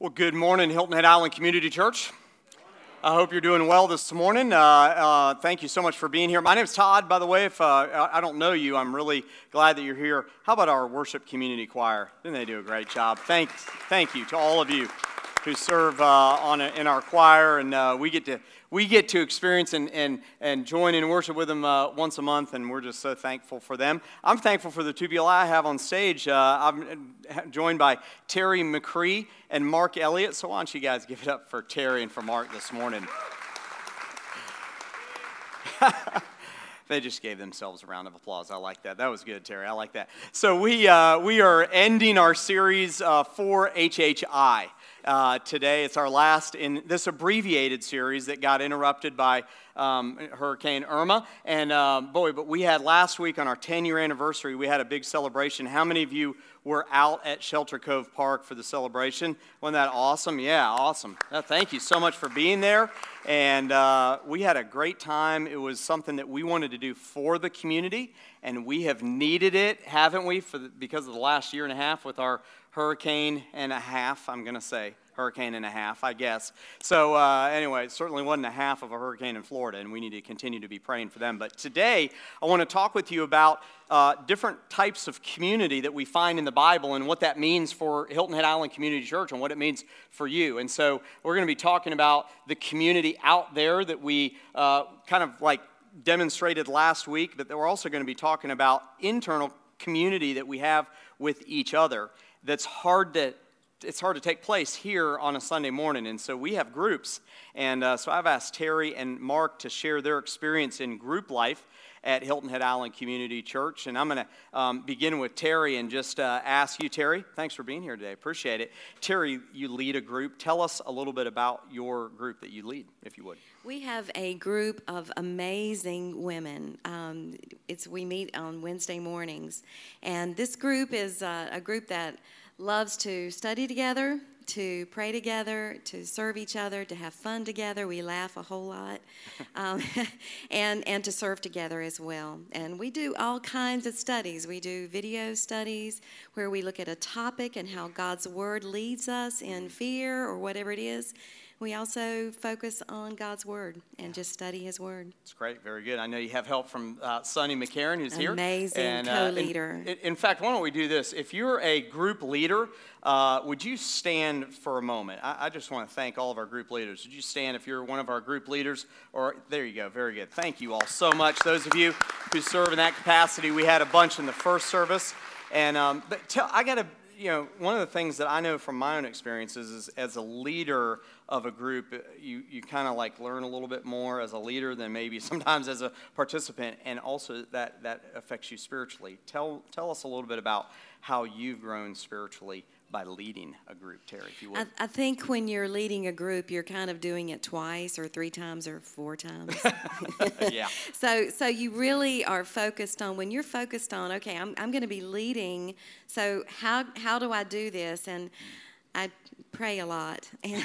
Well, good morning, Hilton Head Island Community Church. I hope you're doing well this morning. Uh, uh, thank you so much for being here. My name is Tod, by the way. If uh, I don't know you, I'm really glad that you're here. How about our worship community choir? Didn't they do a great job? Thanks, thank you to all of you who serve uh, on a, in our choir, and uh, we get to we get to experience and, and, and join in worship with them uh, once a month, and we're just so thankful for them. I'm thankful for the two people I have on stage. Uh, I'm joined by Terry McCree and Mark Elliott. So why don't you guys give it up for Terry and for Mark this morning? they just gave themselves a round of applause. I like that. That was good, Terry. I like that. So we, uh, we are ending our series uh, for HHI uh, today. It's our last in this abbreviated series that got interrupted by um, Hurricane Irma. And uh, boy, but we had last week on our 10 year anniversary, we had a big celebration. How many of you were out at Shelter Cove Park for the celebration? Wasn't that awesome? Yeah, awesome. Uh, thank you so much for being there. And uh, we had a great time. It was something that we wanted to do for the community, and we have needed it, haven't we, for the, because of the last year and a half with our hurricane and a half, I'm going to say. Hurricane and a half, I guess. So, uh, anyway, it certainly wasn't a half of a hurricane in Florida, and we need to continue to be praying for them. But today, I want to talk with you about uh, different types of community that we find in the Bible and what that means for Hilton Head Island Community Church and what it means for you. And so, we're going to be talking about the community out there that we uh, kind of like demonstrated last week, but we're also going to be talking about internal community that we have with each other that's hard to it's hard to take place here on a Sunday morning. And so we have groups. And uh, so I've asked Terry and Mark to share their experience in group life at Hilton Head Island Community Church. And I'm going to um, begin with Terry and just uh, ask you, Terry, thanks for being here today. Appreciate it. Terry, you lead a group. Tell us a little bit about your group that you lead, if you would. We have a group of amazing women. Um, it's we meet on Wednesday mornings, and this group is uh, a group that loves to study together, to pray together, to serve each other, to have fun together. We laugh a whole lot, um, and and to serve together as well. And we do all kinds of studies. We do video studies where we look at a topic and how God's Word leads us in fear or whatever it is. We also focus on God's Word and just study His Word. It's great, very good. I know you have help from uh, Sonny McCarron, who's Amazing here. Amazing uh, co-leader. In, in, fact, why don't we do this? If you're a group leader, uh, would you stand for a moment? I, I, just want to thank all of our group leaders. Would you stand if you're one of our group leaders? Or there you go, very good. Thank you all so much. Those of you who serve in that capacity, we had a bunch in the first service. And um, but tell, I got to you know, one of the things that I know from my own experiences is as a leader of a group, uh, you, you kind of like learn a little bit more as a leader than maybe sometimes as a participant, and also that, that affects you spiritually. Tell, tell us a little bit about how you've grown spiritually by leading a group, Terry, if you would. I, I, think when you're leading a group, you're kind of doing it twice or three times or four times. yeah. so, so you really are focused on when you're focused on, okay, I'm, I'm going to be leading. So how how do I do this? And I pray a lot and,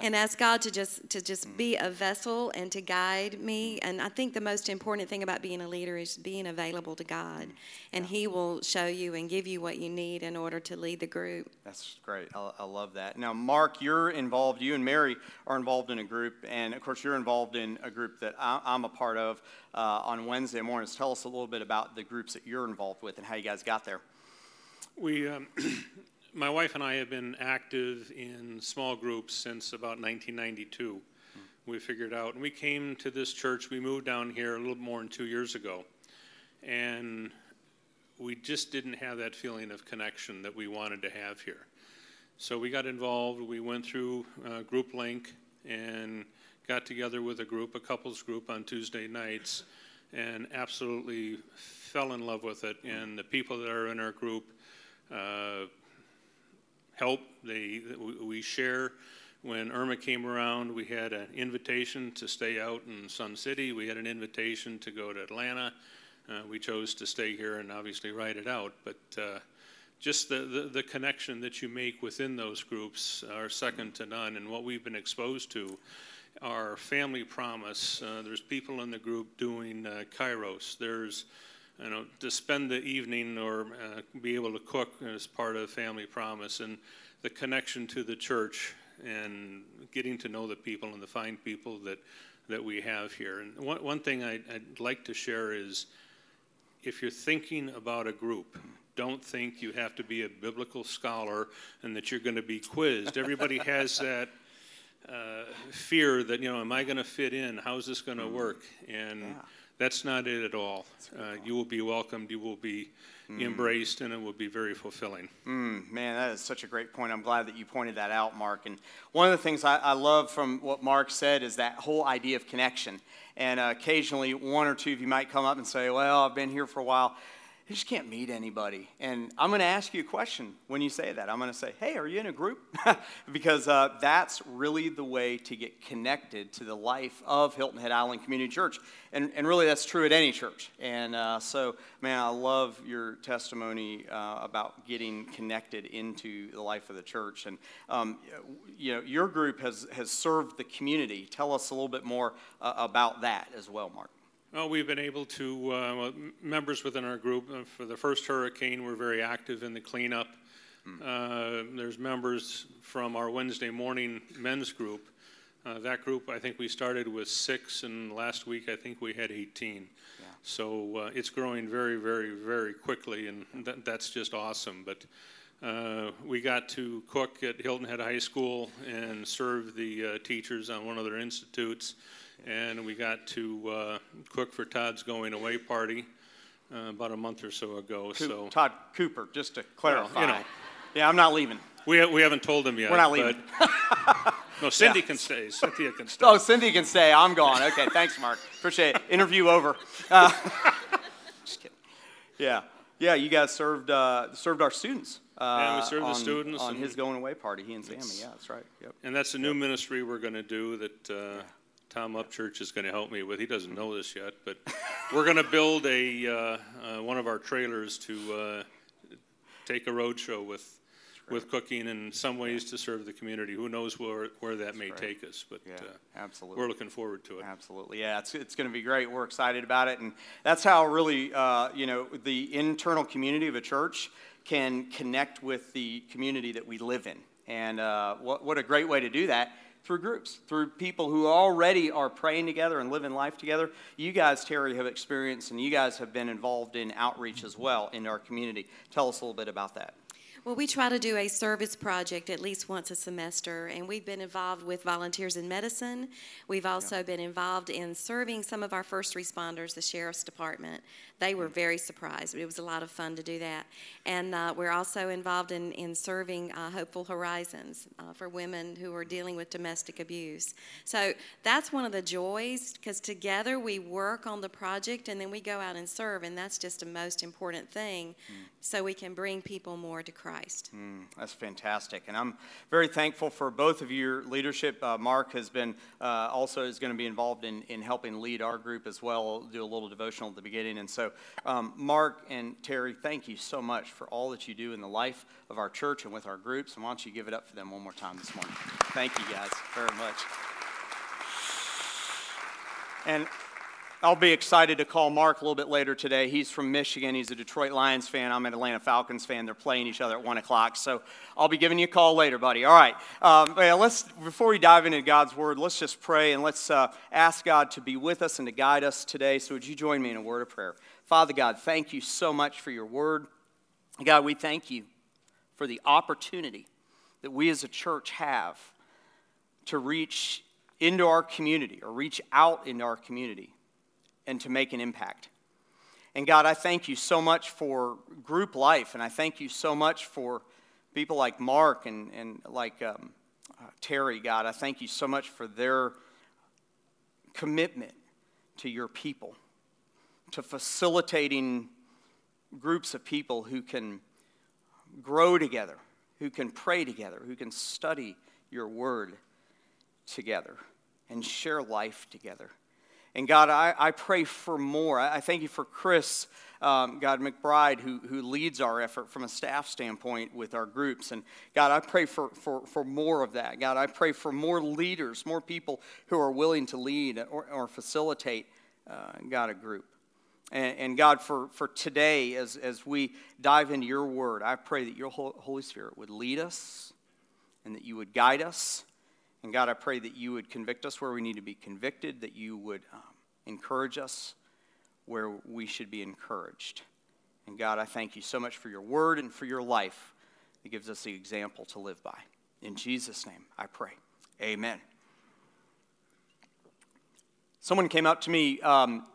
and ask God to just to just be a vessel and to guide me. And I think the most important thing about being a leader is being available to God, and He will show you and give you what you need in order to lead the group. That's great. I, I love that. Now, Mark, you're involved. You and Mary are involved in a group, and of course, you're involved in a group that I, am a part of uh, on Wednesday mornings. Tell us a little bit about the groups that you're involved with and how you guys got there. We. Um, my wife and I have been active in small groups since about 1992. Hmm. We figured out, and we came to this church. We moved down here a little more than two years ago, and we just didn't have that feeling of connection that we wanted to have here. So we got involved. We went through uh, Group Link and got together with a group, a couples group, on Tuesday nights, and absolutely fell in love with it. And the people that are in our group. Uh, help. They, we share. When Irma came around, we had an invitation to stay out in Sun City. We had an invitation to go to Atlanta. Uh, we chose to stay here and obviously ride it out. But uh, just the, the, the, connection that you make within those groups are second to none. And what we've been exposed to are family promise. Uh, there's people in the group doing uh, kairos. There's you know, to spend the evening or uh, be able to cook as part of family promise. And the connection to the church and getting to know the people and the fine people that, that we have here. And one, one thing I, I'd like to share is if you're thinking about a group, don't think you have to be a biblical scholar and that you're going to be quizzed. Everybody has that uh, fear that, you know, am I going to fit in? How's this going to work? And yeah. That's not it at all. Uh, you will be welcomed, you will be mm. embraced, and it will be very fulfilling. Mm, man, that is such a great point. I'm glad that you pointed that out, Mark. And one of the things I, I love from what Mark said is that whole idea of connection. And uh, occasionally, one or two of you might come up and say, Well, I've been here for a while. I just can't meet anybody. And I'm going to ask you a question when you say that. I'm going to say, hey, are you in a group? because uh, that's really the way to get connected to the life of Hilton Head Island Community Church. And, and really, that's true at any church. And uh, so, man, I love your testimony uh, about getting connected into the life of the church. And, um, you know, your group has, has served the community. Tell us a little bit more uh, about that as well, Mark. Well, we've been able to, uh, members within our group, uh, for the first hurricane, we were very active in the cleanup. Mm. Uh, there's members from our Wednesday morning men's group. Uh, that group, I think we started with six, and last week I think we had 18. Yeah. So uh, it's growing very, very, very quickly, and th- that's just awesome. But uh, we got to cook at Hilton Head High School and serve the teachers on one of their institutes and we got to uh, cook for Todd's going away party uh, about a month or so ago. so Todd Cooper, just to clarify. Well, you know, yeah, I'm not leaving. We, we haven't told him yet. We're not leaving. no, Cindy yeah. can stay. Cynthia can stay. Oh, Cindy can stay. I'm gone. Okay, thanks, Mark. Appreciate it. Interview over. Uh, just kidding. Yeah, yeah. You guys served uh, served our students. Uh, yeah, we served on, the students on his going away party. He and Sammy. Yeah, that's right. Yep. And that's a new ministry we're going to do that. Uh, Tom Upchurch is going to help me with. He doesn't know this yet, but we're going to build a uh, uh, one of our trailers to uh, take a road show with with cooking and some ways to serve the community. Who knows where where that That's may right. take us? But yeah, uh, absolutely, we're looking forward to it. Absolutely, yeah, it's it's going to be great. We're excited about it, and that's how really uh, you know the internal community of a church can connect with the community that we live in. And uh, what what a great way to do that through groups, through people who already are praying together and living life together. You guys, Terry, have experienced and you guys have been involved in outreach as well in our community. Tell us a little bit about that. Well, we try to do a service project at least once a semester, and we've been involved with Volunteers in Medicine. We've also yeah. been involved in serving some of our first responders, the Sheriff's Department. They were very surprised. It was a lot of fun to do that. And uh, we're also involved in, in serving uh, Hopeful Horizons uh, for women who are dealing with domestic abuse. So that's one of the joys because together we work on the project and then we go out and serve, and that's just the most important thing mm. so we can bring people more to Christ. Mm, that's fantastic. And I'm very thankful for both of your leadership. Uh, Mark has been uh, also is going to be involved in, in helping lead our group as well, do a little devotional at the beginning. And so um, Mark and Terry, thank you so much for all that you do in the life of our church and with our groups. And why don't you give it up for them one more time this morning? Thank you guys very much. And I'll be excited to call Mark a little bit later today. He's from Michigan. He's a Detroit Lions fan. I'm an Atlanta Falcons fan. They're playing each other at 1 o'clock. So I'll be giving you a call later, buddy. All right. Um, let's, before we dive into God's Word, let's just pray and let's uh, ask God to be with us and to guide us today. So would you join me in a word of prayer? Father God, thank you so much for your Word. God, we thank you for the opportunity that we as a church have to reach into our community or reach out into our community and to make an impact. And God, I thank you so much for group life, and I thank you so much for people like Mark and, and like um, uh, Terry, God. I thank you so much for their commitment to your people, to facilitating groups of people who can grow together, who can pray together, who can study your word together and share life together. And God, I, I pray for more. I, thank you for Chris, um, God McBride, who, who leads our effort from a staff standpoint with our groups. And God, I pray for, for, for more of that. God, I pray for more leaders, more people who are willing to lead or, or facilitate, uh, God, a group. And, and, God, for, for today, as, as we dive into your word, I pray that your Holy Spirit would lead us, and that you would guide us. And God, I pray that you would convict us where we need to be convicted, that you would um, encourage us where we should be encouraged. And God, I thank you so much for your word and for your life that gives us the example to live by. In Jesus' name, I pray. Amen. Someone came up to me um,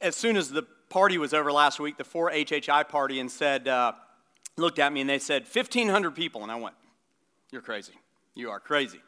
as soon as the party was over last week, the 4 HHI party, and said, uh, looked at me and they said, 1,500 people. And I went, You're crazy. You are crazy.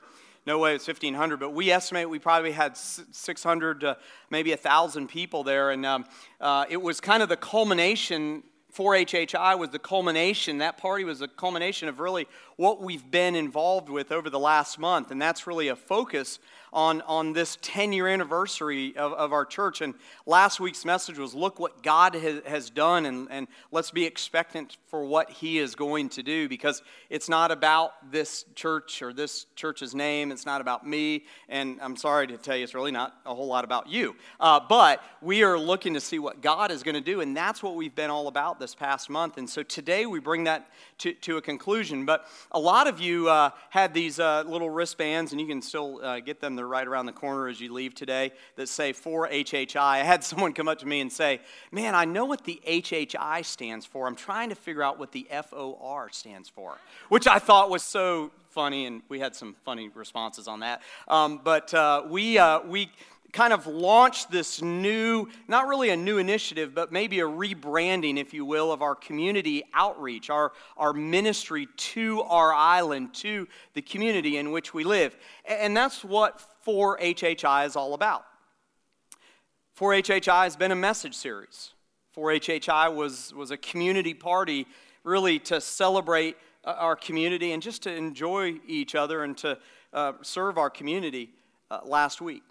No way it's 1,500, but we estimate we probably had 600 to maybe 1,000 people there. And um, uh, it was kind of the culmination 4HHI was the culmination, that party was the culmination of really what we've been involved with over the last month. And that's really a focus on, on this 10 year anniversary of, of our church. And last week's message was look what God has, has done, and, and let's be expectant for what He is going to do because it's not about this church or this church's name. It's not about me. And I'm sorry to tell you, it's really not a whole lot about you. Uh, but we are looking to see what God is going to do, and that's what we've been all about this past month. And so today we bring that to, to a conclusion. But a lot of you uh, had these uh, little wristbands, and you can still uh, get them. They're right around the corner as you leave today that say 4HHI. I had someone come up to me and say, Man, I know what the HHI stands for. I'm trying to figure out what the FOR stands for, which I thought was so funny, and we had some funny responses on that. Um, but uh, we, uh, we, kind of launched this new, not really a new initiative, but maybe a rebranding, if you will, of our community outreach, our, our ministry to our island, to the community in which we live. And that's what 4HHI is all about. 4HHI has been a message series. 4HHI was, was a community party really to celebrate uh, our community and just to enjoy each other and to uh, serve our community uh, last week.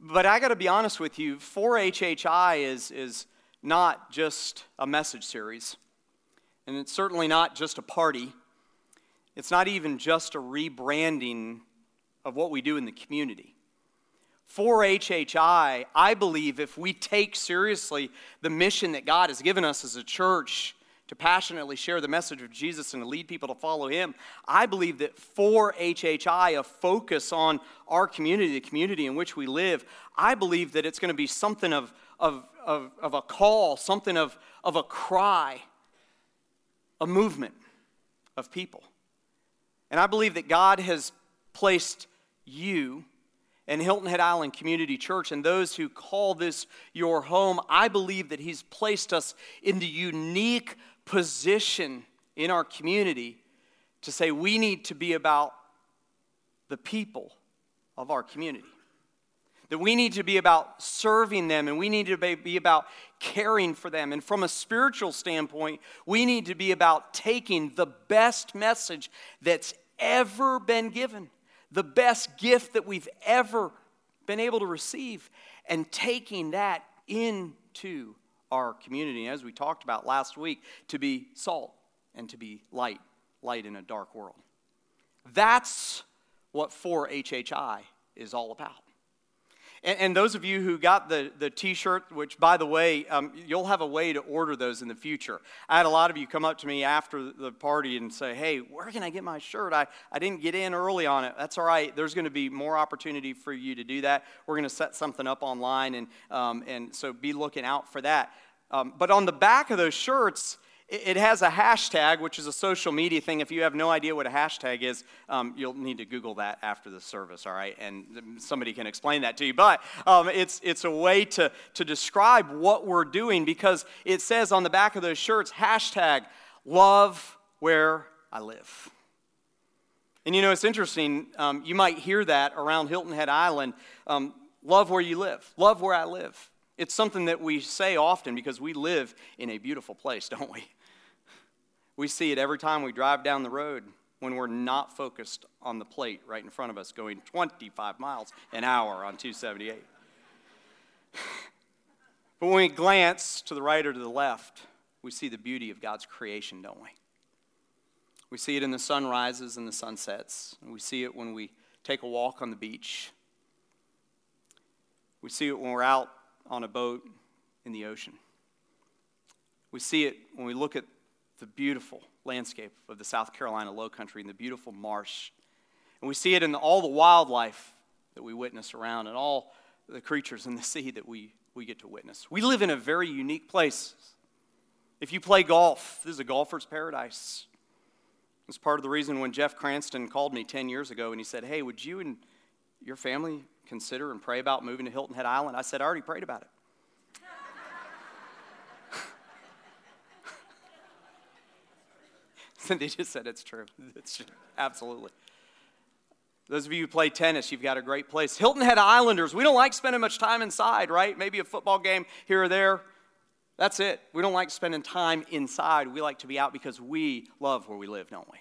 But I got to be honest with you 4HHI is, is not just a message series, and it's certainly not just a party. It's not even just a rebranding of what we do in the community. 4HHI, I believe if we take seriously the mission that God has given us as a church to passionately share the message of Jesus and to lead people to follow Him, I believe that for HHI, a focus on our community, the community in which we live, I believe that it's going to be something of, of, of, of a call, something of, of a cry, a movement of people. And I believe that God has placed you and Hilton Head Island Community Church and those who call this your home, I believe that He's placed us in the unique position in our community to say we need to be about the people of our community. That we need to be about serving them and we need to be about caring for them. And from a spiritual standpoint, we need to be about taking the best message that's ever been given the best gift that we've ever been able to receive and taking that into our community, as we talked about last week, to be salt and to be light, light in a dark world. That's what 4HHI is all about. And, and, those of you who got the, the t shirt, which by the way, um, you'll have a way to order those in the future. I had a lot of you come up to me after the party and say, hey, where can I get my shirt? I, I didn't get in early on it. That's all right. There's going to be more opportunity for you to do that. We're going to set something up online, and, um, and so be looking out for that. Um, but on the back of those shirts, it has a hashtag, which is a social media thing. If you have no idea what a hashtag is, um, you'll need to Google that after the service, all right? And somebody can explain that to you. But um, it's, it's a way to, to describe what we're doing because it says on the back of those shirts, hashtag love where I live. And you know, it's interesting. Um, you might hear that around Hilton Head Island um, love where you live, love where I live. It's something that we say often because we live in a beautiful place, don't we? We see it every time we drive down the road when we're not focused on the plate right in front of us going 25 miles an hour on 278. But when we glance to the right or to the left, we see the beauty of God's creation, don't we? We see it in the sunrises and the sunsets. And we see it when we take a walk on the beach. We see it when we're out on a boat in the ocean. We see it when we look at the beautiful landscape of the South Carolina low country and the beautiful marsh. And we see it in all the wildlife that we witness around and all the creatures in the sea that we, we get to witness. We live in a very unique place. If you play golf, this is a golfer's paradise. It's part of the reason when Jeff Cranston called me 10 years ago and he said, Hey, would you and your family consider and pray about moving to Hilton Head Island? I said, I already prayed about it. Cindy just said it's true. It's true. Absolutely. Those of you who play tennis, you've got a great place. Hilton Head Islanders, we don't like spending much time inside, right? Maybe a football game here or there. That's it. We don't like spending time inside. We like to be out because we love where we live, don't we?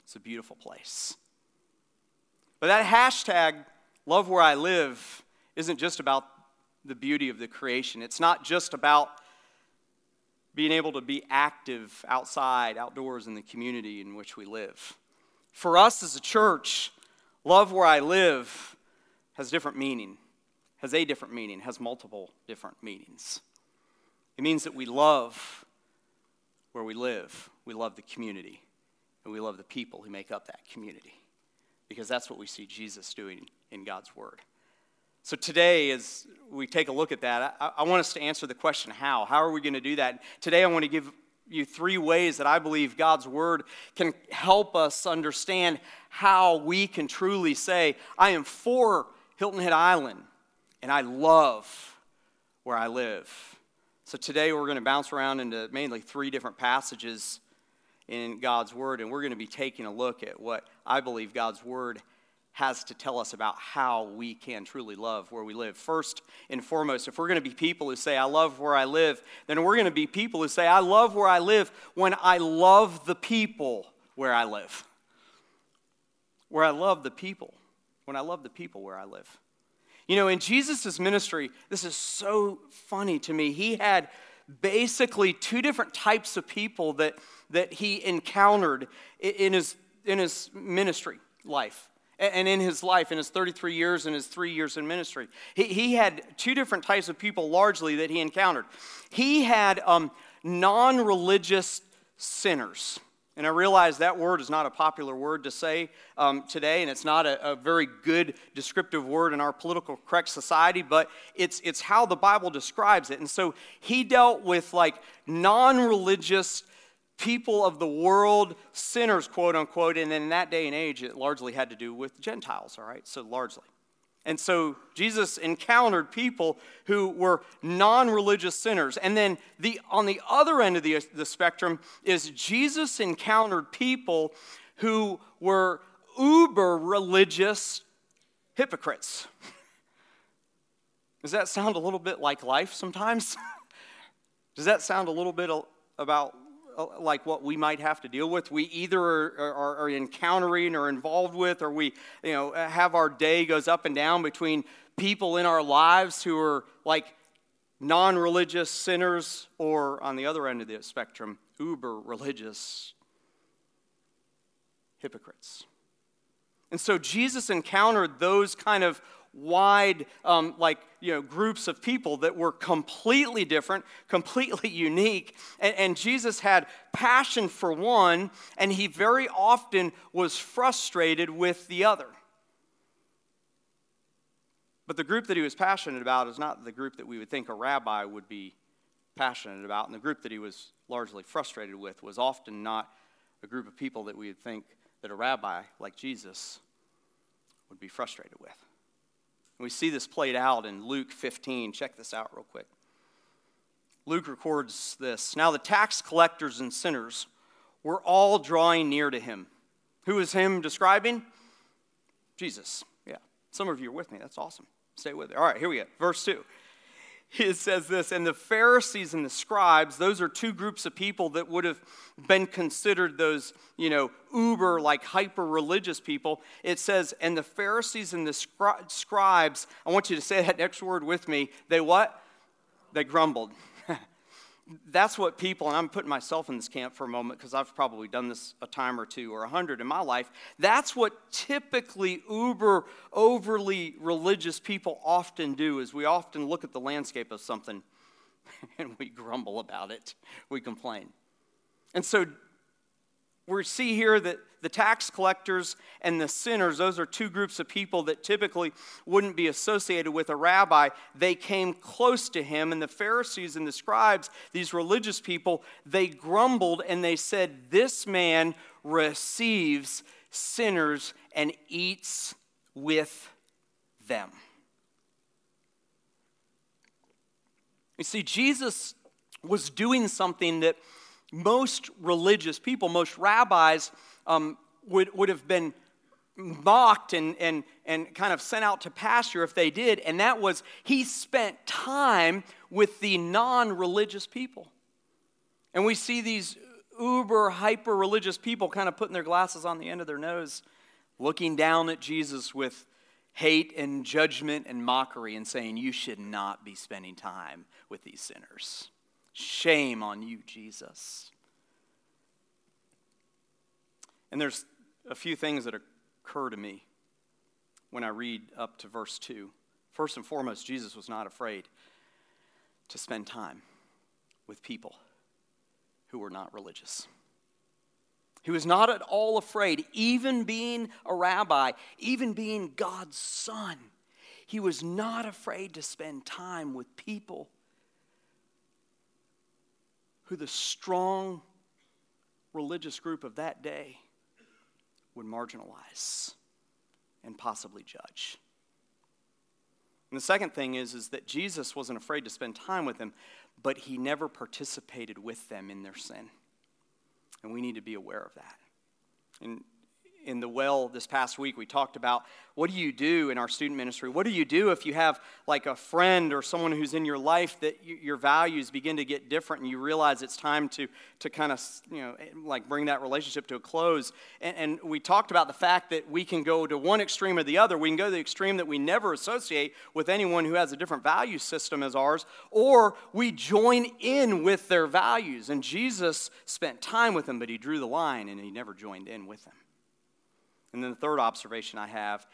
It's a beautiful place. But that hashtag, love where I live, isn't just about the beauty of the creation. It's not just about being able to be active outside, outdoors in the community in which we live. For us as a church, Love where I live has different meaning, has a different meaning, has multiple different meanings. It means that we love where we live, we love the community, and we love the people who make up that community. Because that's what we see Jesus doing in God's Word. So today, as we take a look at that, I, I want us to answer the question how? How are we going to do that? Today, I want to give you three ways that I believe God's word can help us understand how we can truly say, I am for Hilton Head Island and I love where I live. So today we're going to bounce around into mainly three different passages in God's word, and we're going to be taking a look at what I believe God's word has to tell us about how we can truly love where we live. First and foremost, if we're going to be people who say, I love where I live, then we're going to be people who say, I love where I live when I love the people where I live. Where I love the people. When I love the people where I live. You know, in Jesus' ministry, this is so funny to me. He had basically two different types of people that, that he encountered in his, in his ministry life and in his life, in his 33 years and his three years in ministry. He, he had two different types of people largely that he encountered. He had um, non religious sinners. And I realize that word is not a popular word to say um, today, and it's not a, a, very good descriptive word in our political correct society, but it's, it's how the Bible describes it. And so he dealt with like non religious people of the world, sinners, quote unquote, and then in that day and age, it largely had to do with Gentiles, all right? So, largely. And so Jesus encountered people who were non religious sinners. And then the, on the other end of the, the spectrum is Jesus encountered people who were uber religious hypocrites. Does that sound a little bit like life sometimes? Does that sound a little bit about Uh, like what we might have to deal with. We either are, are, are, encountering or involved with, or we you know uh, have our day goes up and down between people in our lives who are like non-religious sinners, or on the other end of the spectrum, uber religious hypocrites. And so Jesus encountered those kind of wide, um, like, you know, groups of people that were completely different, completely unique. And, and Jesus had passion for one, and he very often was frustrated with the other. But the group that he was passionate about is not the group that we would think a rabbi would be passionate about. And the group that he was largely frustrated with was often not a group of people that we would think that a rabbi like Jesus would be frustrated with. And we see this played out in Luke 15. Check this out real quick. Luke records this. Now the tax collectors and sinners were all drawing near to him. Who is him describing? Jesus. Yeah. Some of you are with me. That's awesome. Stay with me. All right, here we go. Verse 2 it says this and the pharisees and the scribes those are two groups of people that would have been considered those you know uber like hyper religious people. It says and the pharisees and the scri- scribes i want you to say that next word with me. They what? They grumbled that's what people, and I'm putting myself in this camp for a moment because I've probably done this a time or two or a hundred in my life. That's what typically uber, overly religious people often do. Is we often look at the landscape of something and we grumble about it, we complain. And so we see here that the tax collectors and the sinners, those are two groups of people that typically wouldn't be associated with a rabbi. They came close to him, and the Pharisees and the scribes, these religious people, they grumbled and they said, This man receives sinners and eats with them. You see, Jesus was doing something that most religious people, most rabbis, um, would, would have been mocked and, and, and kind of sent out to pasture if they did, and that was he spent time with the non religious people. And we see these uber hyper religious people kind of putting their glasses on the end of their nose, looking down at Jesus with hate and judgment and mockery and saying, You should not be spending time with these sinners. Shame on you, Jesus. And there's a few things that occur to me when I read up to verse 2. First and foremost, Jesus was not afraid to spend time with people who were not religious. He was not at all afraid, even being a rabbi, even being God's son. He was not afraid to spend time with people who the strong religious group of that day would marginalize and possibly judge. And the second thing is, is that Jesus wasn't afraid to spend time with them, but he never participated with them in their sin. And we need to be aware of that. And in the well this past week, we talked about what do you do in our student ministry? What do you do if you have like a friend or someone who's in your life that you, your values begin to get different and you realize it's time to, to kind of, you know, eh, like bring that relationship to a close? And, and we talked about the fact that we can go to one extreme or the other. We can go to the extreme that we never associate with anyone who has a different value system as ours, or we join in with their values. And Jesus spent time with them, but he drew the line and he never joined in with them. And then the third observation I have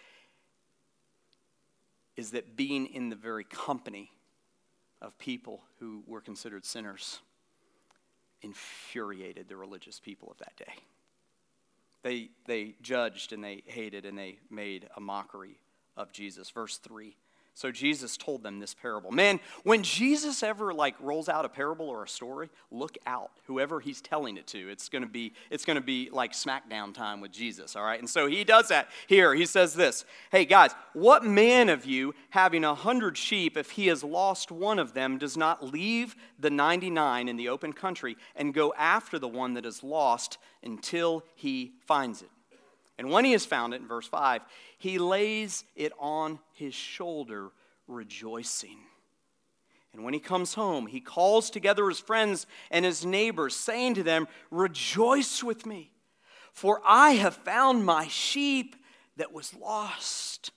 is that being in the very company of people who were considered sinners infuriated the religious people of that day. They, they judged and they hated and they made a mockery of Jesus. Verse 3 so Jesus told them this parable. Man, when Jesus ever like rolls out a parable or a story, look out. Whoever he's telling it to, it's going to be it's going to be like smackdown time with Jesus, all right? And so he does that here. He says this, "Hey guys, what man of you having a hundred sheep if he has lost one of them does not leave the 99 in the open country and go after the one that is lost until he finds it?" And when he has found it, in verse 5, he lays it on his shoulder, rejoicing. And when he comes home, he calls together his friends and his neighbors, saying to them, Rejoice with me, for I have found my sheep that was lost.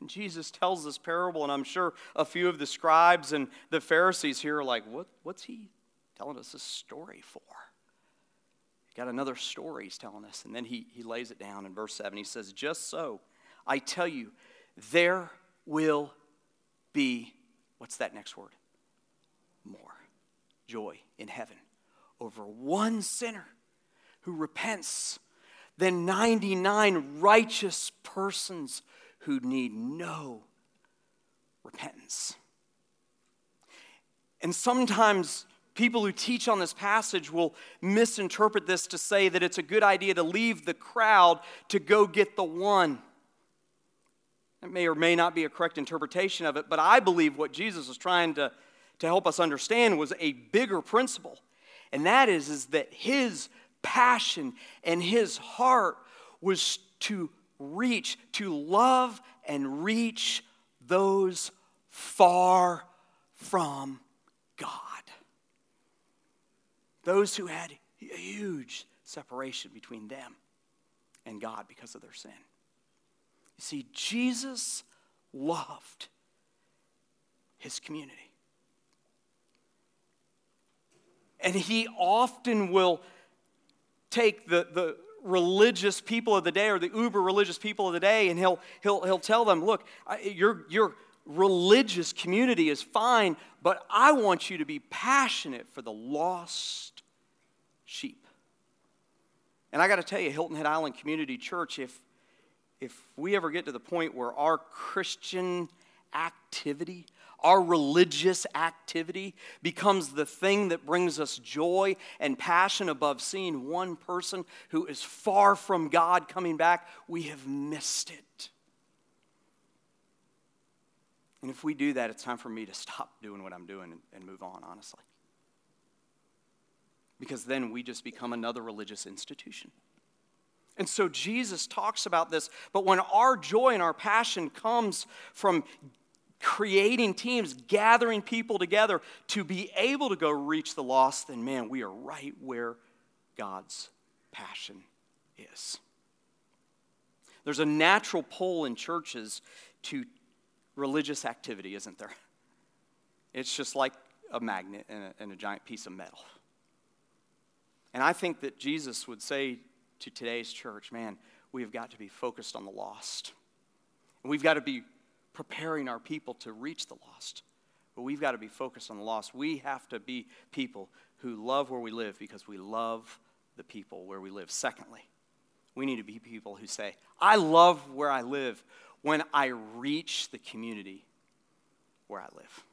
And Jesus tells this parable, and I'm sure a few of the scribes and the Pharisees here are like, what, What's he telling us this story for? Got another story he's telling us. And then he, he lays it down in verse 7. He says, Just so, I tell you, there will be, what's that next word? More joy in heaven over one sinner who repents than 99 righteous persons who need no repentance. And sometimes People who teach on this passage will misinterpret this to say that it's a good idea to leave the crowd to go get the one. That may or may not be a correct interpretation of it, but I believe what Jesus was trying to, to help us understand was a bigger principle. And that is, is that his passion and his heart was to reach, to love and reach those far from God those who had a huge separation between them and God because of their sin. You see, Jesus loved his community. And he often will take the, the religious people of the day or the uber religious people of the day and he'll, he'll, he'll tell them, look, you're, you're, religious community is fine, but I want you to be passionate for the lost sheep. And I got to tell you, Hilton Head Island Community Church, if, if we ever get to the point where our Christian activity, our religious activity becomes the thing that brings us joy and passion above seeing one person who is far from God coming back, we have missed it. And if we do that, it's time for me to stop doing what I'm doing and, and move on, honestly because then we just become another religious institution. And so Jesus talks about this, but when our joy and our passion comes from creating teams, gathering people together to be able to go reach the lost, then man, we are right where God's passion is. There's a natural pull in churches to religious activity, isn't there? It's just like a magnet and a, and a giant piece of metal. And I think that Jesus would say to today's church, man, we have got to be focused on the lost. And we've got to be preparing our people to reach the lost. But we've got to be focused on the lost. We have to be people who love where we live because we love the people where we live. Secondly, we need to be people who say, I love where I live when I reach the community where I live.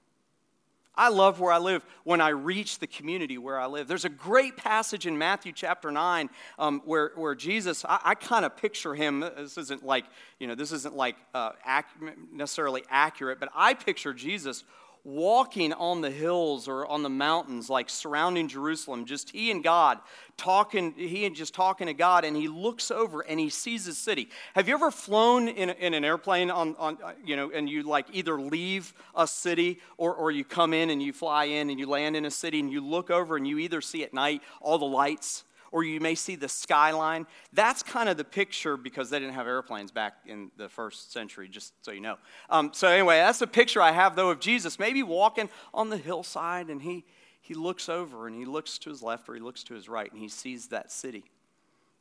I love where I live when I reach the community where I live. There's a great passage in Matthew chapter 9 um, where, where Jesus, I, I kind of picture him. This isn't like, you know, this isn't like uh, ac- necessarily accurate, but I picture Jesus walking on the hills or on the mountains, like surrounding Jerusalem, just he and God talking, he and just talking to God, and he looks over and he sees the city. Have you ever flown in, in an airplane on, on, uh, you know, and you like either leave a city or, or you come in and you fly in and you land in a city and you look over and you either see at night all the lights or you may see the skyline. That's kind of the picture because they didn't have airplanes back in the first century, just so you know. Um, so, anyway, that's the picture I have, though, of Jesus maybe walking on the hillside and he, he looks over and he looks to his left or he looks to his right and he sees that city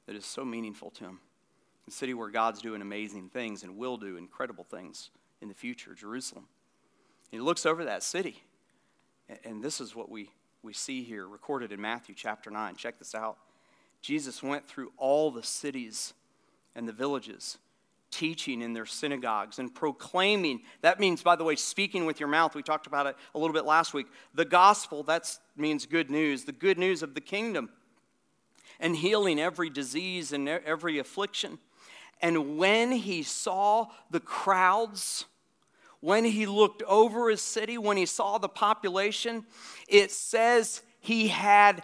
that is so meaningful to him. The city where God's doing amazing things and will do incredible things in the future, Jerusalem. He looks over that city, and this is what we, we see here recorded in Matthew chapter 9. Check this out. Jesus went through all the cities and the villages, teaching in their synagogues and proclaiming. That means, by the way, speaking with your mouth. We talked about it a little bit last week. The gospel, that means good news, the good news of the kingdom, and healing every disease and every affliction. And when he saw the crowds, when he looked over his city, when he saw the population, it says he had,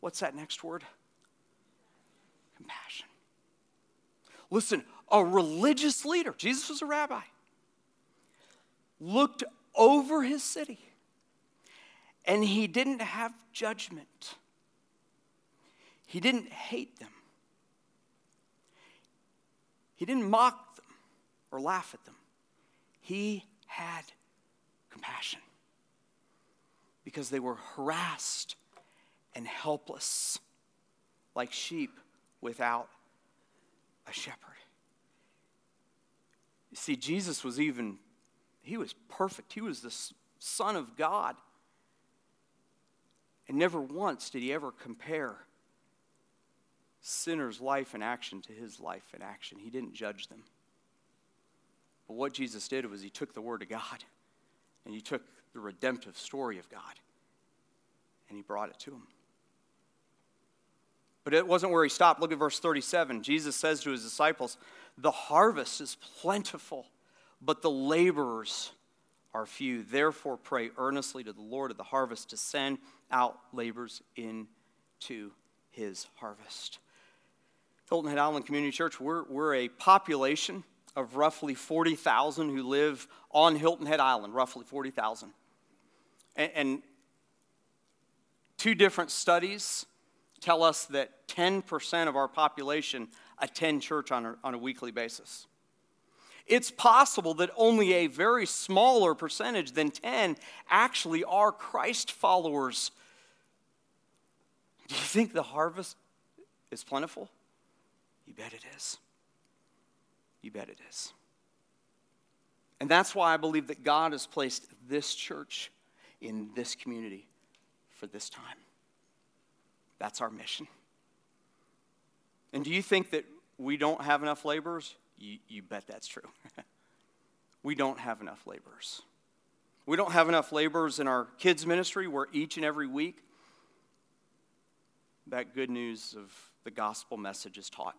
what's that next word? Listen, a religious leader, Jesus was a rabbi, looked over his city and he didn't have judgment. He didn't hate them. He didn't mock them or laugh at them. He had compassion because they were harassed and helpless like sheep without a shepherd. You see, Jesus was even, he was perfect. He was the Son of God. And never once did he ever compare sinners' life and action to his life and action. He didn't judge them. But what Jesus did was he took the Word of God and he took the redemptive story of God and he brought it to them. But it wasn't where he stopped. Look at verse 37. Jesus says to his disciples, The harvest is plentiful, but the laborers are few. Therefore, pray earnestly to the Lord of the harvest to send out laborers into his harvest. Hilton Head Island Community Church, we're, we're a population of roughly 40,000 who live on Hilton Head Island, roughly 40,000. And, and two different studies tell us that 10% of our population attend church on a, on a weekly basis. It's possible that only a very smaller percentage than 10 actually are Christ followers. Do you think the harvest is plentiful? You bet it is. You bet it is. And that's why I believe that God has placed this church in this community for this time. That's our mission. And do you think that we don't have enough laborers? You, you bet that's true. we don't have enough laborers. We don't have enough laborers in our kids' ministry where each and every week that good news of the gospel message is taught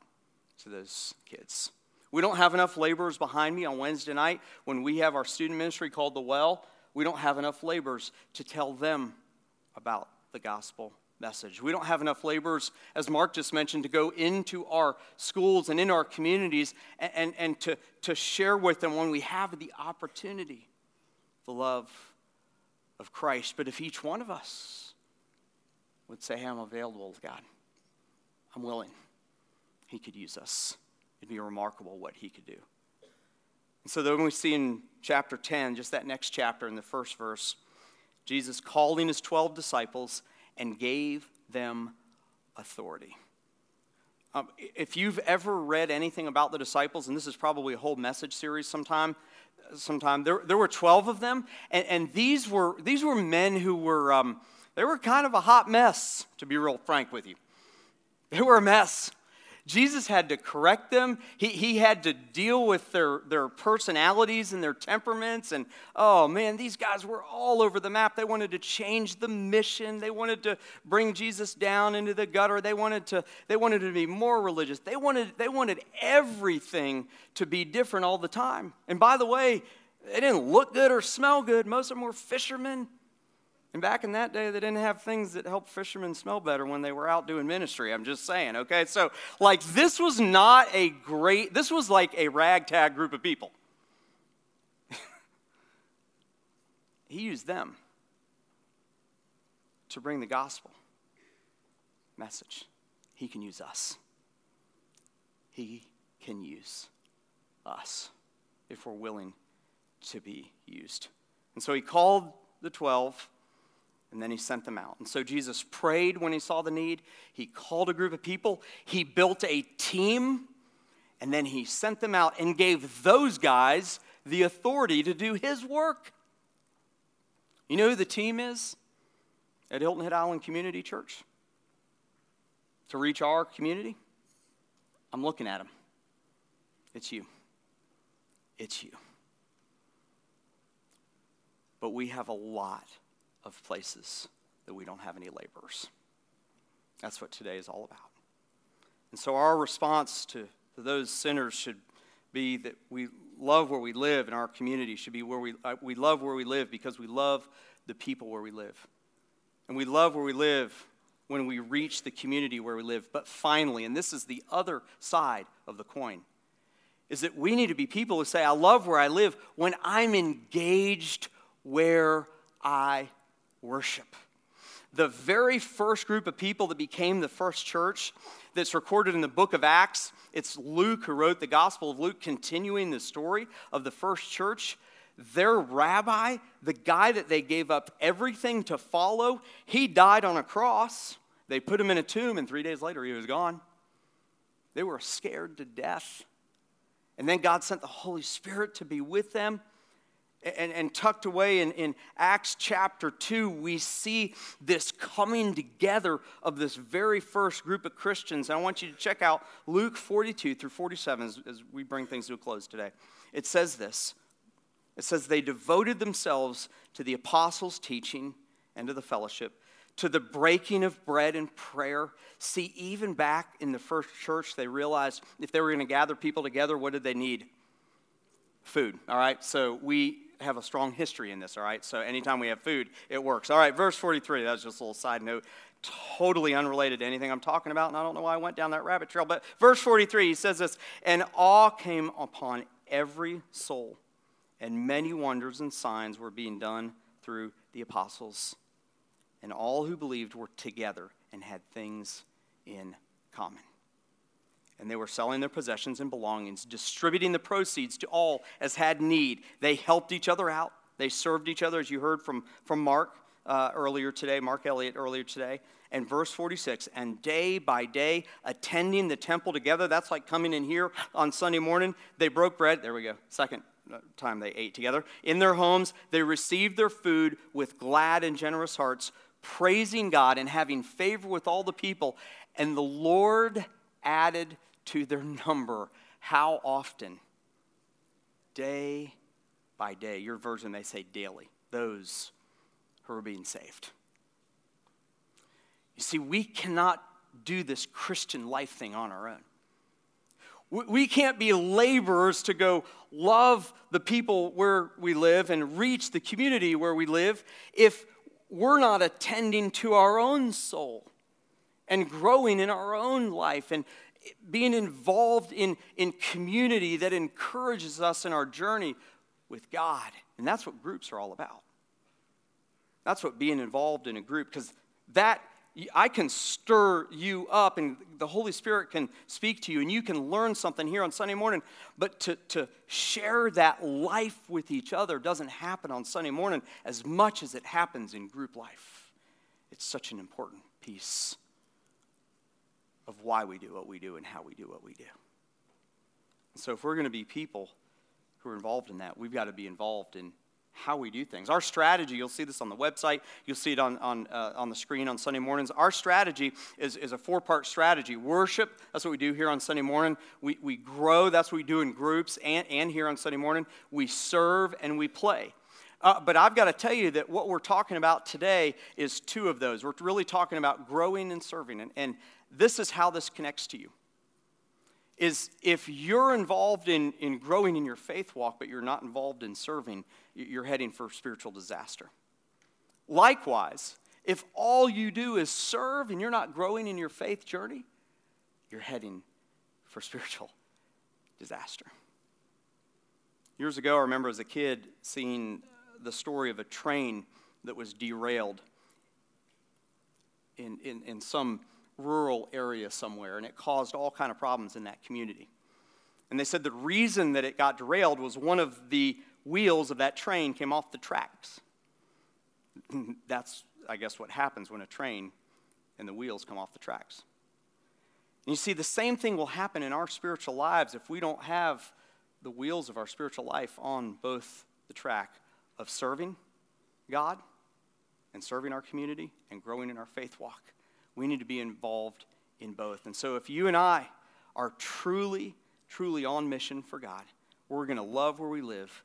to those kids. We don't have enough laborers behind me on Wednesday night when we have our student ministry called The Well. We don't have enough laborers to tell them about the gospel message. We don't have enough laborers, as Mark just mentioned, to go into our schools and in our communities and, and, and to, to share with them when we have the opportunity the love of Christ. But if each one of us would say, hey, I'm available to God, I'm willing, He could use us. It'd be remarkable what He could do. And so then we see in chapter 10, just that next chapter in the first verse, Jesus calling his 12 disciples and gave them authority. Um, if you've ever read anything about the disciples, and this is probably a whole message series sometime, sometime there, there were 12 of them, and, and these, were, these were men who were, um, they were kind of a hot mess, to be real frank with you. They were a mess. Jesus had to correct them. He, he had to deal with their, their personalities and their temperaments. And oh man, these guys were all over the map. They wanted to change the mission. They wanted to bring Jesus down into the gutter. They wanted to, they wanted to be more religious. They wanted, they wanted everything to be different all the time. And by the way, they didn't look good or smell good. Most of them were fishermen. And back in that day, they didn't have things that helped fishermen smell better when they were out doing ministry. I'm just saying, okay? So, like, this was not a great, this was like a ragtag group of people. he used them to bring the gospel message. He can use us. He can use us if we're willing to be used. And so he called the 12 and then he sent them out. And so Jesus prayed when he saw the need. He called a group of people. He built a team. And then he sent them out and gave those guys the authority to do his work. You know who the team is at Hilton Head Island Community Church? To reach our community? I'm looking at them. It's you. It's you. But we have a lot of places that we don't have any laborers. That's what today is all about. And so our response to, to those sinners should be that we love where we live in our community, should be where we, uh, we love where we live because we love the people where we live. And we love where we live when we reach the community where we live. But finally, and this is the other side of the coin, is that we need to be people who say, I love where I live when I'm engaged where I worship. The very first group of people that became the first church that's recorded in the book of Acts, it's Luke who wrote the Gospel of Luke, continuing the story of the first church. Their rabbi, the guy that they gave up everything to follow, he died on a cross. They put him in a tomb, and three days later, he was gone. They were scared to death. And then God sent the Holy Spirit to be with them and, and tucked away in, in Acts chapter 2, we see this coming together of this very first group of Christians. And I want you to check out Luke 42 through 47 as, as we bring things to a close today. It says this it says, They devoted themselves to the apostles' teaching and to the fellowship, to the breaking of bread and prayer. See, even back in the first church, they realized if they were going to gather people together, what did they need? Food, all right? So we have a strong history in this, all right? So anytime we have food, it works. All right, verse 43, that was just a little side note, totally unrelated to anything I'm talking about, and I don't know why I went down that rabbit trail, but verse 43, he says this, and awe came upon every soul, and many wonders and signs were being done through the apostles. And all who believed were together and had things in common and they were selling their possessions and belongings, distributing the proceeds to all as had need. They helped each other out. They served each other, as you heard from, from Mark uh, earlier today, Mark Elliott earlier today. And verse 46 and day by day, attending the temple together. That's like coming in here on Sunday morning. They broke bread. There we go. Second uh, time they ate together. In their homes, they received their food with glad and generous hearts, praising God and having favor with all the people. And the Lord added to their number. How often? Day by day. Your version may say daily. Those who are being saved. You see, we cannot do this Christian life thing on our own. We can't be laborers to go love the people where we live and reach the community where we live if we're not attending to our own soul and growing in our own life and being involved in, in community that encourages us in our journey with God. And that's what groups are all about. That's what being involved in a group, because that I can stir you up and the Holy Spirit can speak to you and you can learn something here on Sunday morning. But to, to share that life with each other doesn't happen on Sunday morning as much as it happens in group life. It's such an important piece of why we do what we do and how we do what we do. so if we're going to be people who are involved in that, we've got to be involved in how we do things. Our strategy, you'll see this on the website, you'll see it on, on, uh, on the screen on Sunday mornings. Our strategy is, is a four part strategy worship, that's what we do here on Sunday morning. We, we grow, that's what we do in groups and, and here on Sunday morning. We serve and we play. Uh, but I've got to tell you that what we're talking about today is two of those. We're really talking about growing and serving. And, and this is how this connects to you is if you're involved in, in growing in your faith walk, but you're not involved in serving, you're heading for spiritual disaster. Likewise, if all you do is serve and you're not growing in your faith journey, you're heading for spiritual disaster. Years ago, I remember as a kid seeing the story of a train that was derailed in, in, in some rural area somewhere, and it caused all kind of problems in that community. And they said the reason that it got derailed was one of the wheels of that train came off the tracks. That's, I guess, what happens when a train and the wheels come off the tracks. And you see, the same thing will happen in our spiritual lives if we don't have the wheels of our spiritual life on both the track of serving God and serving our community and growing in our faith walk. We need to be involved in both. And so, if you and I are truly, truly on mission for God, we're going to love where we live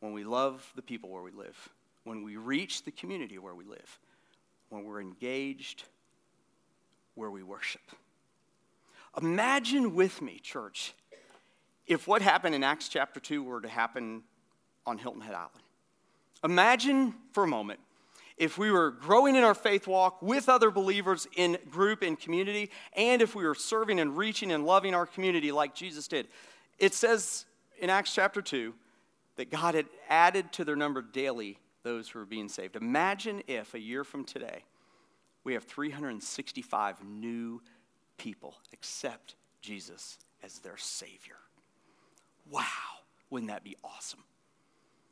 when we love the people where we live, when we reach the community where we live, when we're engaged where we worship. Imagine with me, church, if what happened in Acts chapter 2 were to happen on Hilton Head Island. Imagine for a moment if we were growing in our faith walk with other believers in group and community, and if we were serving and reaching and loving our community like Jesus did. It says in Acts chapter 2 that God had added to their number daily those who were being saved. Imagine if a year from today we have 365 new people accept Jesus as their Savior. Wow, wouldn't that be awesome?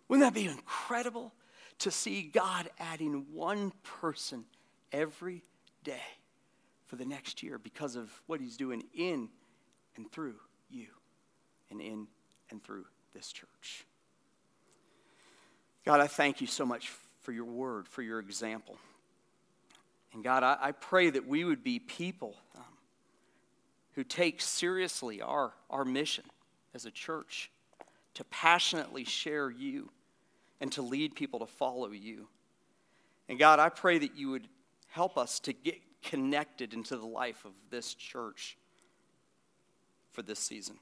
Wouldn't that be incredible? To see God adding one person every day for the next year because of what He's doing in and through you and in and through this church. God, I thank you so much for your word, for your example. And God, I, I pray that we would be people um, who take seriously our, our mission as a church to passionately share you and to lead people to follow you. And God, I pray that you would help us to get connected into the life of this church for this season.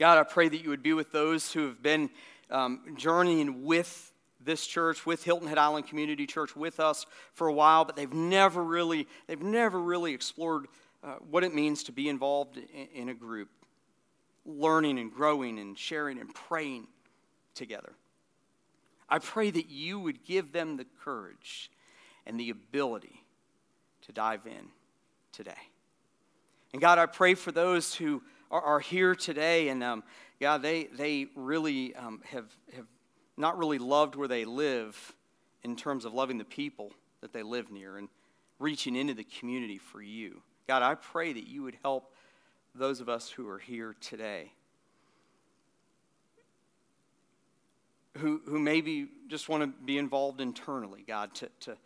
God, I pray that you would be with those who have been um, journeying with this church, with Hilton Head Island Community Church, with us for a while, but they've never really, they've never really explored uh, what it means to be involved in, in a group, learning and growing and sharing and praying together. I pray that you would give them the courage and the ability to dive in today. And God, I pray for those who are, are here today and um, God, they, they really um, have, have not really loved where they live in terms of loving the people that they live near and reaching into the community for you. God, I pray that you would help those of us who are here today who, who maybe just want to be involved internally, God, to, to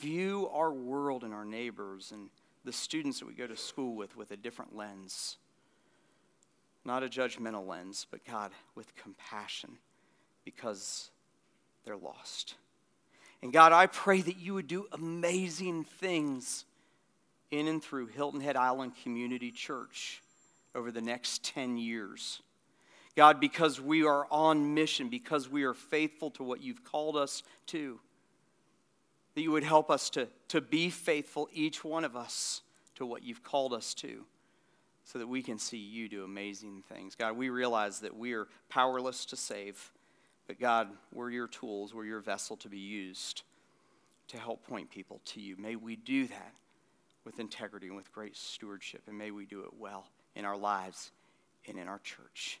view our world and our neighbors and the students that we go to school with with a different lens. Not a judgmental lens, but God, with compassion because they're lost. And God, I pray that you would do amazing things in and through Hilton Head Island Community Church over the next 10 years. God, because we are on mission, because we are faithful to what you've called us to, that you would help us to, to be faithful, each one of us, to what you've called us to, so that we can see you do amazing things. God, we realize that we are powerless to save, but God, we're your tools, we're your vessel to be used to help point people to you. May we do that with integrity and with great stewardship, and may we do it well in our lives and in our church.